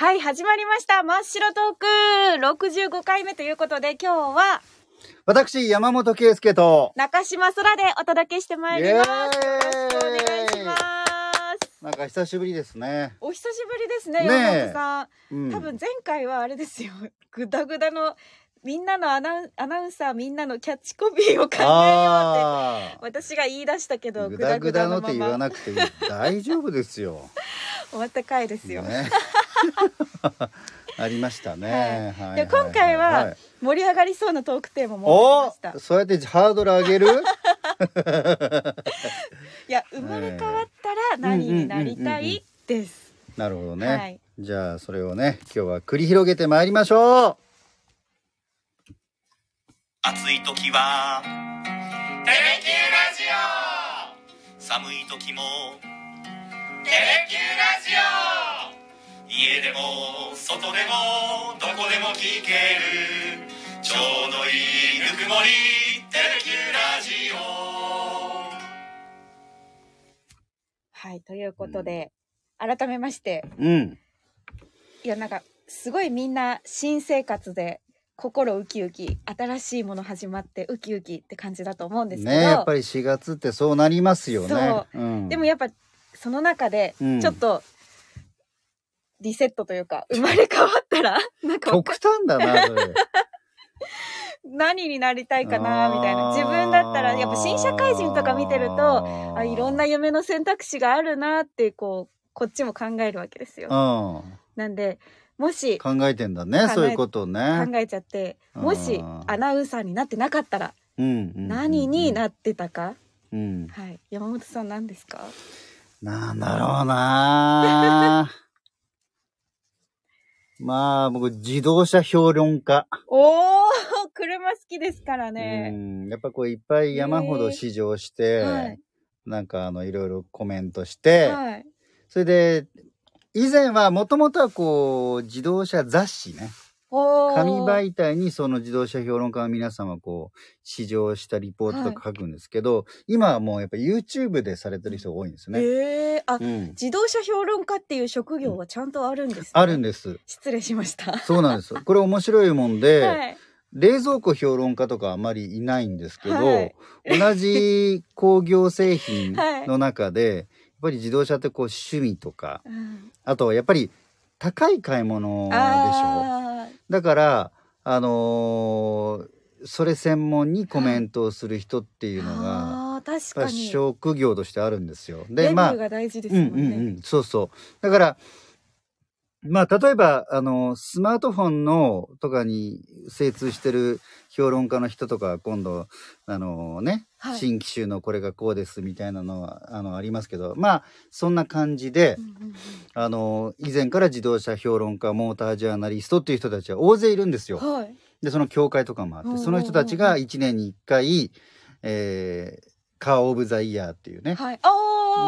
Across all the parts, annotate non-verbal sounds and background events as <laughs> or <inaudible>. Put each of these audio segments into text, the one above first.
はい、始まりました。真っ白トーク65回目ということで、今日は私、山本圭介と、中島空でお届けしてまいります。よろしくお願いします。なんか久しぶりですね。お久しぶりですね、ねえ山本さん。うん、多分前回はあれですよ。ぐだぐだのみんなのアナウンアナウンサーみんなのキャッチコピーを考えようって。あ私が言い出したけあ、ど、ぐだぐだのって言わなくて。大丈夫ですよ。<laughs> 終わった回ですよ。ね。<laughs> ありましたね。はい。で今回は盛り上がりそうなトークテーマも持ってきおました。そうやってハードル上げる？<laughs> いや生まれ変わったら何になりたいです。なるほどね。はい。じゃあ、それをね、今日は繰り広げてまいりましょ暑い時は「テレキューラジオ」寒い時も「テレキューラジオ」家でも外でもどこでも聞けるちょうどいいぬくもり「テレキューラジオ」はいということで、改めましてう。うん。いやなんかすごいみんな新生活で心ウキウキ新しいもの始まってウキウキって感じだと思うんですけど、ねやっぱり4月ってそうなりますよね。そううん、でもやっぱその中でうんちょっとリセットというか生まれ変わったら <laughs> なんか極端だな、それ。<laughs> 何になりたいかなみたいな自分だったらやっぱ新社会人とか見てるとあいろんな夢の選択肢があるなってこうこっちも考えるわけですよ。うん。なんでもし考考えてんだね、そういうことをね。えちゃってもしアナウンサーになってなかったら何になってたか、うん。はい山本さん何ですか？なんだろうな <laughs> まあ、僕、自動車評論家。おー車好きですからうね。ん。やっぱこう、いっぱい山ほど試乗して、はいなんかあの、いろいろコメントして、はい。それで、以前は、もともとはこう、自動車雑誌ね。紙媒体にその自動車評論家の皆さんはこう、試乗したリポートとか書くんですけど、今はもうやっぱ YouTube でされてる人が多いんですね。えー、あ、うん。自動車評論家っていう職業はちゃんとあるんです、ねあるんです。失礼しました。そうなんです。これ面白いもんで、<laughs> はい。冷蔵庫評論家とかあまりいないんですけど、はい同じ工業製品 <laughs> はいの中で、やっぱり自動車ってこう趣味とか、うんあとはやっぱり高い買い物でしょ。あだから、あのーそれ専門にコメントをする人っていうーのが、あー確かに。職業としてあるんですよ。レビュまあー、が大事ですうん。うんうん、そうそう。だから、まあ、例えば、あの、スマートフォンの、とかに精通してる評論家の人とか、今度、あのね、はい新機種のこれがこうですみたいなのは、あの、ありますけど、まあ、そんな感じでう、んうんうんあの、以前から自動車評論家、モータージャーナリストっていう人たちは大勢いるんですよ。はい。で、その協会とかもあって、その人たちが1年に1回、えー、カー・オブ・ザ・イヤーっていうね、はい。あ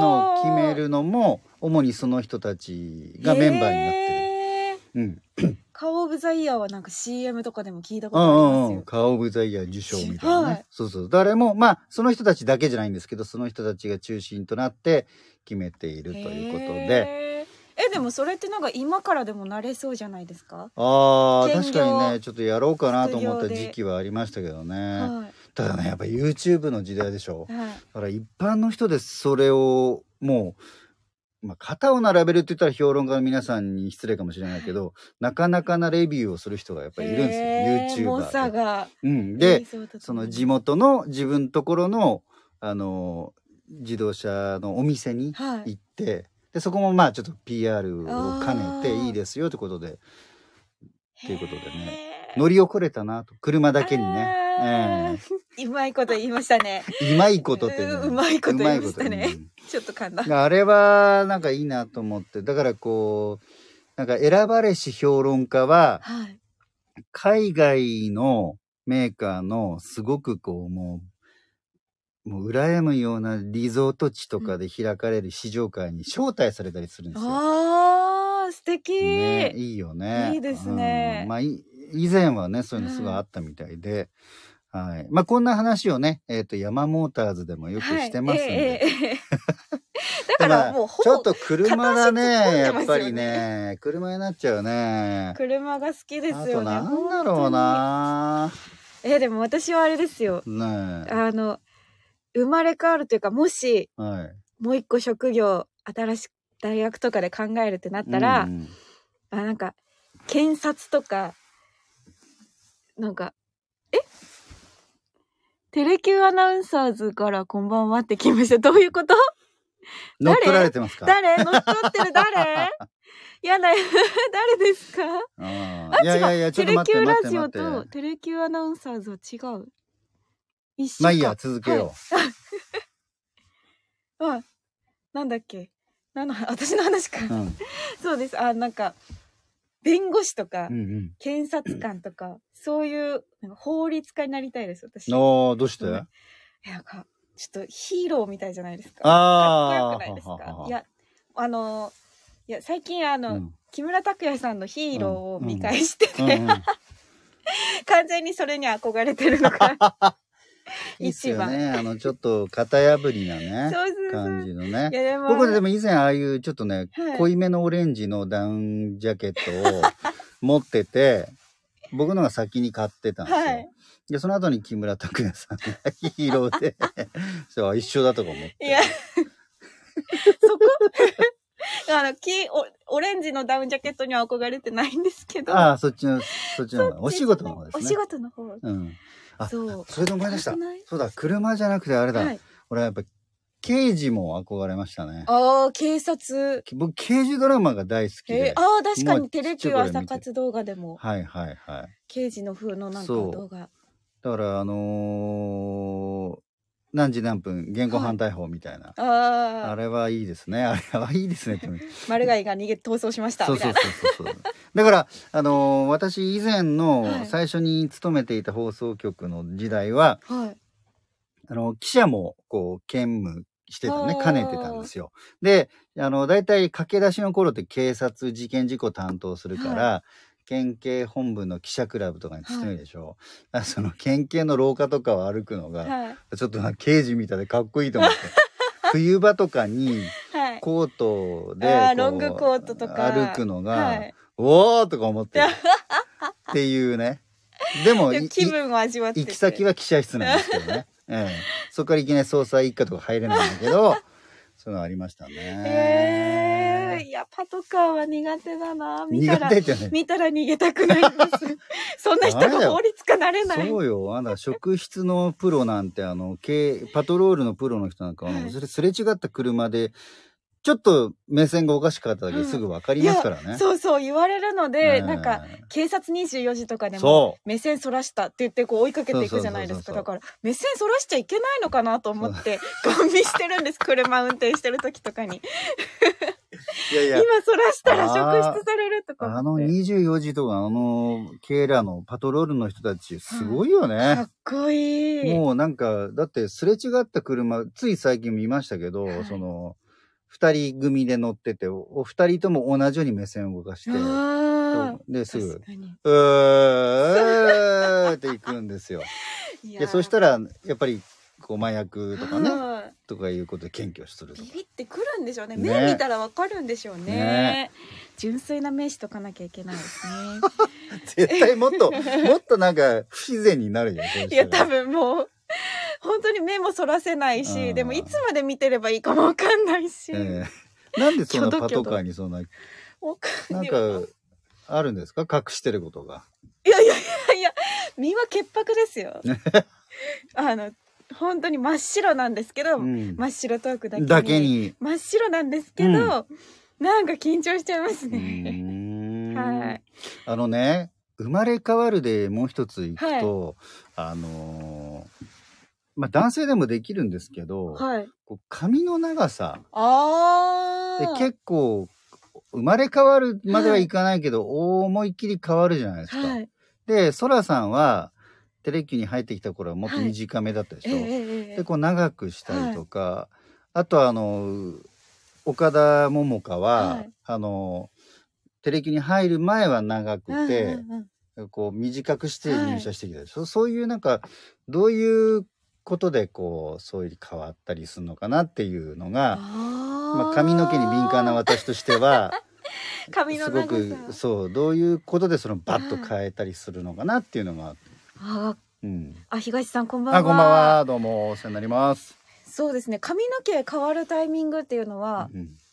のー決めるのも主にその人たちがメンバーになってる。うん、カーオブザイヤーはなんか CM とかでも聞いたこうんとありうんうん、ますよ。カー・オブ・ザ・イヤー受賞みたいなね。はいそうそう。誰も、まあ、その人たちだけじゃないんですけど、その人たちが中心となって決めているということで。へーえでもそれってなんか今からでもなれそうじゃないですか、ああ、確かにね、ちょっとやろうかなと思った時期はありましたけどね。はいただね、やっぱ YouTube の時代でしょ。はい。だから一般の人でそれをもう、まあ、型を並べるって言ったら評論家の皆さんに失礼かもしれないけど、なかなかなレビューをする人がやっぱりいるんですよ、YouTuber。が。うん、で、その地元の自分ところの、あの、自動車のお店にはい。行って、で、そこもまあちょっと PR を兼ねていいですよってことで、っていうことでね、乗り遅れたなと、車だけにね。あえーうまいこと言いましたね。えうまいことってね。ううまいこと言いましたね。ちょっと噛んだうんあれはなんかいいなと思って、だからこう、なんか選ばれし評論家は、はい。海外のメーカーのすごくこう、もう、もう羨むようなリゾート地とかで開かれる試乗会に招待されたりするんですよ。あー素敵、ね、いいよね。いいですね。うん。まあ、い以前はね、そういうのすごいあったみたいで、はい。まあ、こんな話をね、えっ、と、山モーターズでもよくしてますんで。はいええええ <laughs> だかからもうほぼちょっと車だね。片足突っ込んでやっぱりね。車になっちゃうね。車が好きですあとよね。なんだろうな。え、でも私はあれですよ。ねえ。あの、生まれ変わるというか、もし、はい。もう一個職業、新しく大学とかで考えるってなったら、うんあ、なんか、検察とか、なんか、え？テレキューアナウンサーズからこんばんはって来ました。どういうこと？乗っ取られてますか？誰？乗っ取ってる？誰？<laughs> やだよ。誰ですか？ああ、いやいやいや、テレキューラジオ。とテレキューアナウンサーズは違う。一緒か。まあいいや、続けよはい。あ、なんだっけ？なんの話私の話か。う。うん。そうです。あ、なんか、弁護士とか、うんうん。検察官とか、そういうなんか法律家になりたいです、私。おー、どうして？うん。いやなんか、ちょっとヒーローみたいじゃないですか。あー。かっこよくないですはははは。いかや、あの、いや、最近あの、うん。木村拓哉さんのヒーローをうん。見返してて、うんうん。<laughs> 完全にそれに憧れてるのが、<laughs> <laughs> いいっすよ一ね。あの、ちょっと型破りなね、<laughs> そうそうそう。感じのねい。やでも、僕でも以前ああいうちょっとね、はい濃いめのオレンジのダウンジャケットを <laughs> 持ってて、僕のが先に買ってたんですよ。はいで、その後に木村拓哉さんがヒーローで、そう一緒だとか思って。いや、そこ？あの、黄、おオレンジのダウンジャケットには憧れてないんですけど。ああ、そっちの、そっちの方お仕事の方ですね。お仕事の方。うん。あ、そう。それで思い出した。そうだ、車じゃなくてあれだ。はい。俺はやっぱ、刑事も憧れましたね。ああ、警察。僕、刑事ドラマが大好きで。えー、ああ、確かにテレキュー朝活動画でも、はいはいはい。刑事の風のなんか動画。だから、あのー何時何分、現行犯逮捕みたいな。ああ、あれはいいですね。<laughs> あれはいいですねって。マルガイが逃げ、逃走しました、そうそみたいうな。そうそうそう。だから、あのー私以前はのい最初に勤めていた放送局の時代は、はい。あの、記者も、こう、兼務してたね兼ねてたんですよ。で、あの、大体駆け出しの頃って警察事件事故担当するから、県警本部の記者クラブとかに勤めるでしょ。だからその県警の廊下とかを歩くのが、はい。ちょっとな刑事みたいでかっこいいと思って。<laughs> 冬場とかにはい。コートでこうあーロングコートとか歩くのが、はい。おーとか思ってる <laughs> っていうね。でも、気分を味わってて。行き先は記者室なんですけどね。<laughs> ええ、そこからいきなり捜査一課とか入れないんだけど、そういうのありましたね。ええいや、パトカーは苦手だな。見たら苦手、じゃない。見たら逃げたくないです。<laughs> そんな人が法律家なれない。そうよ。あんた職質のプロなんて、あの、軽パトロールのプロの人なんかは、はいそれすれ違った車で、ちょっと目線がおかしかっただけですぐわかりますからね。そうそう言われるのえで、えなんか、警察24時とかでも、そ目線そらしたって言ってこう追いかけていくじゃないですか。だから、目線そらしちゃいけないのかなと思って、ガ <laughs> ン見してるんです。車運転してる時とかに。う。いやいや今、そらしたら職質されるとか。あの24時とか、あの、警らのパトロールの人たち、すごいよかねっ。こいい。もうなんか、だってすれ違った車、つい最近見ましたけど、はいその、二人組で乗ってて、おお二人とも同じように目線を動かして、あで、あ。すぐ。うーって行くんですよ。<laughs> いで、そしたら、やっぱり、こう、麻薬とかね、はいとかいうことで検挙するとか。ビビってくるんでしょうね。ね目見たらわかるんでしょうね。ね純粋な目しとかなきゃいけないですね。<laughs> 絶対もっと、<laughs> もっとなんか、不自然になるよ。そういや、したら多分もう、本当に目もそらせないあし、ーでもいつまで見てればいいかもわかんないし。ええなんでそんな <laughs> パトカーにそんな、わかんなんない。か、あるんですか？隠してることが。いやいやいやいや、身は潔白ですよ。あの、本当に真っ白なんですけど、うん真っ白トークだけに。だけに。真っ白なんですけど、うんなんか緊張しちゃいますうね。ーんはい。あのね、生まれ変わるでもう一ついくと、あのーまあ男性でもできるんですけど、はい。こう髪の長さでああ。結構生まれ変わるまではいかないけど、思いっきり変わるじゃないですか。はい。で、ソラさんはテレキューに入ってきた頃はもっと短めだったでしょ？ええええええ。で、こう長くしたりとか、あとあの、岡田桃佳は、はい。あの、テレキューに入る前は長くうんて、こう短くして入社してきたでしょ、そういうなんか、どういうことでこうそういう変わったりするのかなっていうのが、あまあ、髪の毛に敏感な私としては <laughs> すごくそうどういうことでそのバッと変えたりするのかなっていうのが、あうん、あ東さんこんばんは。あこんばんは。どうもお世話になります。そうですね。髪の毛変わるタイミングっていうのは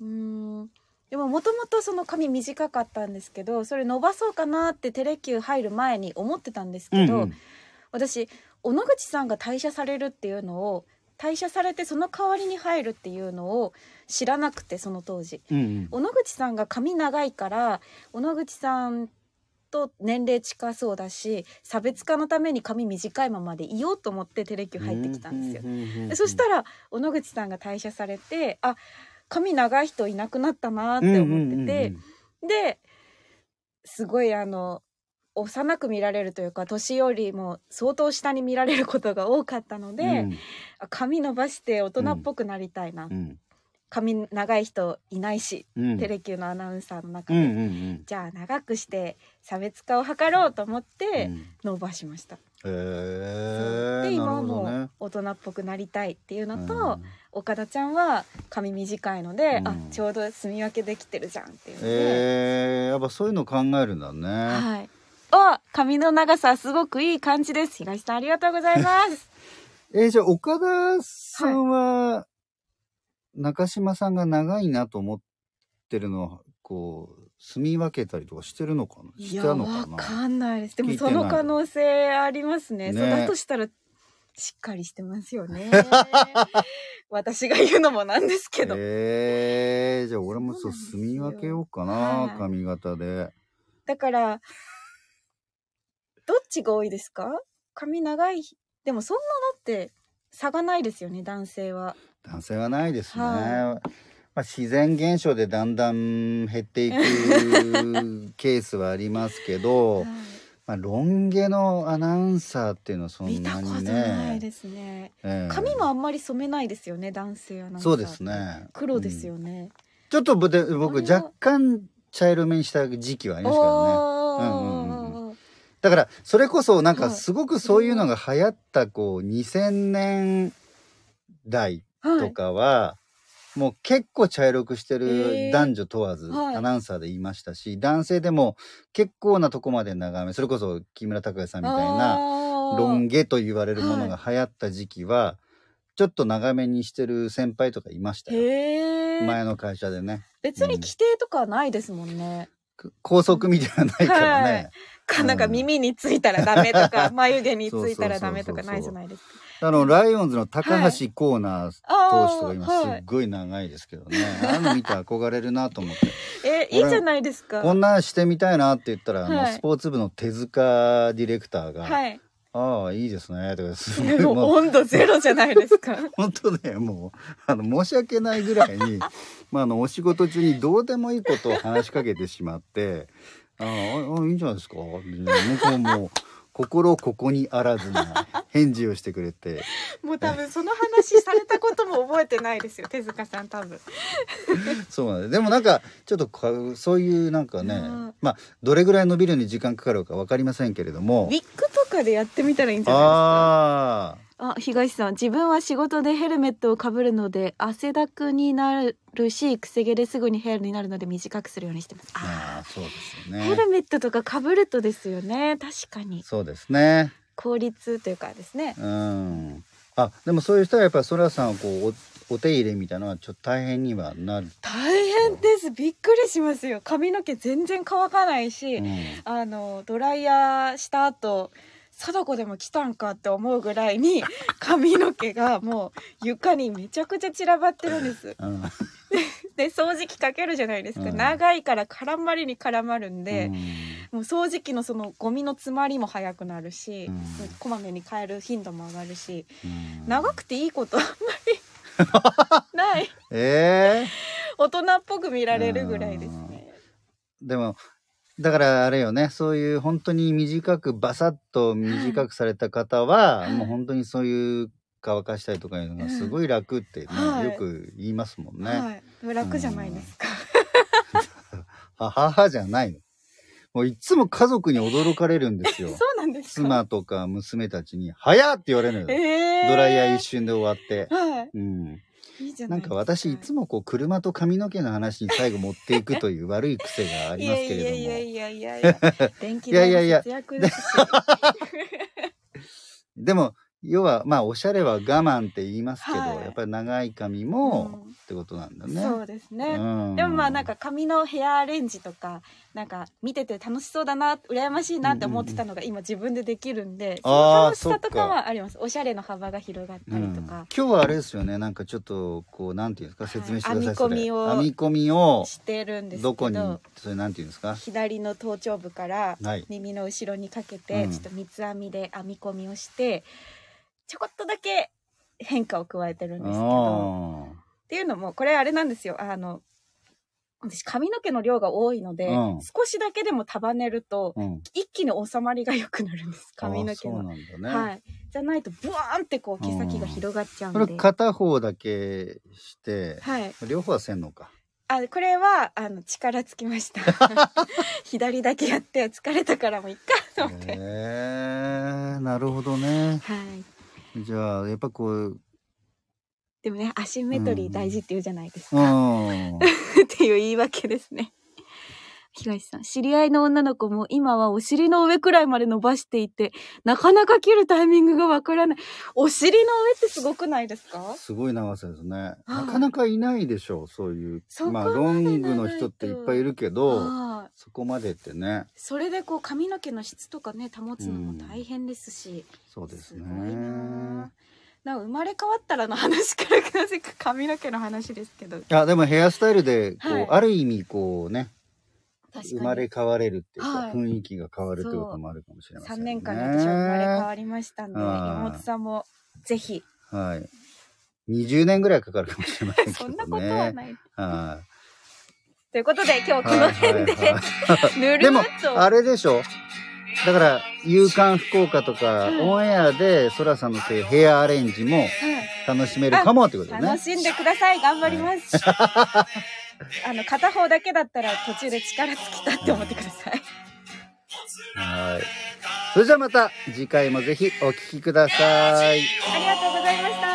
うんん。でももともとその髪短かったんですけどそれ伸ばそうかなってテレキュー入る前に思ってたんですけど、うんうん。私小野口さんが退社されるっていうのを退社されてその代わりに入るっていうのを知らなくてその当時。うんうん。小野口さんが髪長いから小野口さんと年齢近そうだし差別化のために髪短いままでいようと思ってテレキュー入ってきたんですよ。でそしたら小野口さんが退社されてあ髪長い人いなくなったなって思ってて、ですごいあの幼く見られるというか年よりも相当下に見られることが多かったので、うん。あ髪伸ばして大人っぽくなりたいな、うん髪長い人いないし、うん。テレキューのアナウンサーの中で、うんうんうん。じゃあ長くして差別化を図ろうと思ってうん。伸ばしました。へえで今はもうね大人っぽくなりたいっていうのと、うん。岡田ちゃんは髪短いので、うん。あちょうど住み分けできてるじゃんっていうので、えー、やっぱそういうの考えるんだね。はい。お髪の長さすごくいい感じです。東さんありがとうございます。<laughs> えーじゃあ岡田さんは、中島さんが長いなと思ってるのは、こう、住み分けたりとかしてるのかな？いしたのかわなかんないです。でもその可能性ありますね。ねそうだとしたらしっかりしてますよね。<laughs> 私が言うのもなんですけど。えー、じゃあ俺もそう住み分けようかな、はい髪型で。だからどっちが多いですか？髪長いでもそんなだって差がないですよね男性は。男性はないですね。はまあ、自然現象でだんだん減っていくケースはありますけど、はい。まあ、ロン毛のアナウンサーっていうのはそんな見たことにね。ないですね。ええ。髪もあんまり染めないですよね男性アナそうですね。黒ですよね、ちょっと僕若干茶色めにした時期はありましたけどね。おー。うんうんだからそれこそなんかはい。すごくそういうのが流行ったこう2000年代とはい。かはもう結構茶色くしてへるー。男女問わずはい。アナウンサーで言いましたし男性でも結構なとこまで長めそれこそ木村拓哉さんみたいなロン毛と言われるものが流行った時期はちょっと長めにしてる先輩とかいましたよ。前の会社でね。別に規定とかはないですもんね、校則みたいなのないからね、かなんか耳についたらダメとか、<laughs> 眉毛についたらダメとかないじゃないですか。あのライオンズの高橋コーナーあ投手とか今すはいっごい長いですけどね、ああいうの見て憧れるなと思って。<laughs> えいいじゃないですか。こんなんしてみたいなって言ったら、あのはい。スポーツ部の手塚ディレクターが「はいああいいですね」とかすごいもう温度ゼロじゃないですか。<laughs> 本当ねもうあの申し訳ないぐらいに <laughs> まああのお仕事中にどうでもいいことを話しかけてしまって「あああいいんじゃないですか」向こうも心ここにあらずな返事をしてくれて。もう多分その話されたことも覚えてないですよ。手塚さん多分。<laughs> そうなんです。でもなんかちょっとかそういうなんかねうん。まあどれぐらい伸びるのに時間かかるか分かりませんけれども。ウィッグとかでやってみたらいいんじゃないですか。あ東さん自分は仕事でヘルメットをかぶるので汗だくになるしくせ毛ですぐにヘアになるので短くするようにしてます。あああそうですよーヘルねメットとかかぶるとですよね。確かに。そうですね。効率というかですね。うん。あでもそういう人はやっぱりそらさんをこうおお手入れみたいなのはちょっと大変にはなる、大変です。びっくりしますよ。髪の毛全然乾かないし、うん。あのドライヤーした後貞子でも来たんかって思うぐらいに <laughs> 髪の毛がもう床にめちゃくちゃ散らばってるんです。うん。<laughs> で掃除機かけるじゃないですか、うん。長いから絡まりに絡まるんで、うん。もう掃除機のそのゴミの詰まりも早くなるし、うん。こまめに変える頻度も上がるし、うん。長くていいことあんまり <laughs> ない。ええ大人っぽく見られるぐらいですね。でもだからあれよねそういう本当に短くバサッと短くされた方は、はいもう本当にそういう乾かしたりとかいうのがすごい楽ってね、はいよく言いますもんね。はい、楽じゃないですか。<laughs> はははじゃないの。もういつも家族に驚かれるんですよ。<laughs> そうなんですか？妻とか娘たちに「早っ!」って言われるのよ。えね。ドライヤー一瞬で終わって。はうん。ななんいですか。か私いつもこう車と髪の毛の話に最後持っていくという悪い癖がありますけれども。いやいやいやいやいや。電気代いやいやいやの節約ですし。<laughs> でも、要は、まあ、おしゃれは我慢って言いますけど、はい。やっぱり長い髪も、うん。ってことなんだね。そうですね。うん。でもまあなんか髪のヘアアレンジとかなんか見てて楽しそうだな羨ましいなって思ってたのが今自分でできるんで、その楽しさとかはあります。おしゃれの幅が広がったりとうん。か今日はあれですよね、なんかちょっと、こう、なんていうんですか、はい。説明してください。編み込みをそれ編み込みを、してるんですけどどこに、それなんていうんですか？左の頭頂部からはい。耳の後ろにかけてうん。ちょっと三つ編みで編み込みをしてちょこっとだけ変化を加えてるんですけど。あっていうのもこれあれなんですよ。あの私髪の毛の量が多いので、うん。少しだけでも束ねるとーうん。一気に収まりが良くなるんです。髪の毛の。あーそうなんだね。はい、じゃないとブワーンってこう毛先が広がっちゃう。んで、これ片方だけして、はい、両方はせんのか。あこれはあの力尽きました。<laughs> 左だけやって疲れたからもういっかと思って、へえなるほどね。はい、じゃあ、やっぱこう、でもねアシンメトリー大事って言うじゃないですうか、ん。<laughs> っていう言い訳ですね東さん知り合いの女の子も今はお尻の上くらいまで伸ばしていてなかなか切るタイミングがわからないお尻の上ってすごくないですか？すごい長さですね。はいなかなかいないでしょう、そういう。まあ、ロングの人っていっぱいいるけど、はいそこまでってね。それでこう髪の毛の質とかね保つのも大変ですし、そうですね。ごいななんか生まれ変わったらの話からなぜか髪の毛の話ですけどいや、でもヘアスタイルで、こう、はいある意味、こうね、生まれ変われるっていうか、はい。雰囲気が変わるってこともあるかもしれません3ね。年間で私は生まれ変わりましたんではい山本さんもぜひ。はい。20年ぐらいかかるかもしれませんけどね。<laughs> そんなことはない、はということで今日い。この辺で、はいはい。はい <laughs> ぬるでもっとあれでしょ。だから、夕刊福岡とか、はい。オンエアで、そらさんのそういうヘアアレンジもはい。楽しめるかもってことね。楽しんでください。頑張ります、あの片方だけだったら途中で力尽きたって思ってくださいはい。それじゃあまた次回もぜひお聞きください。ありがとうございました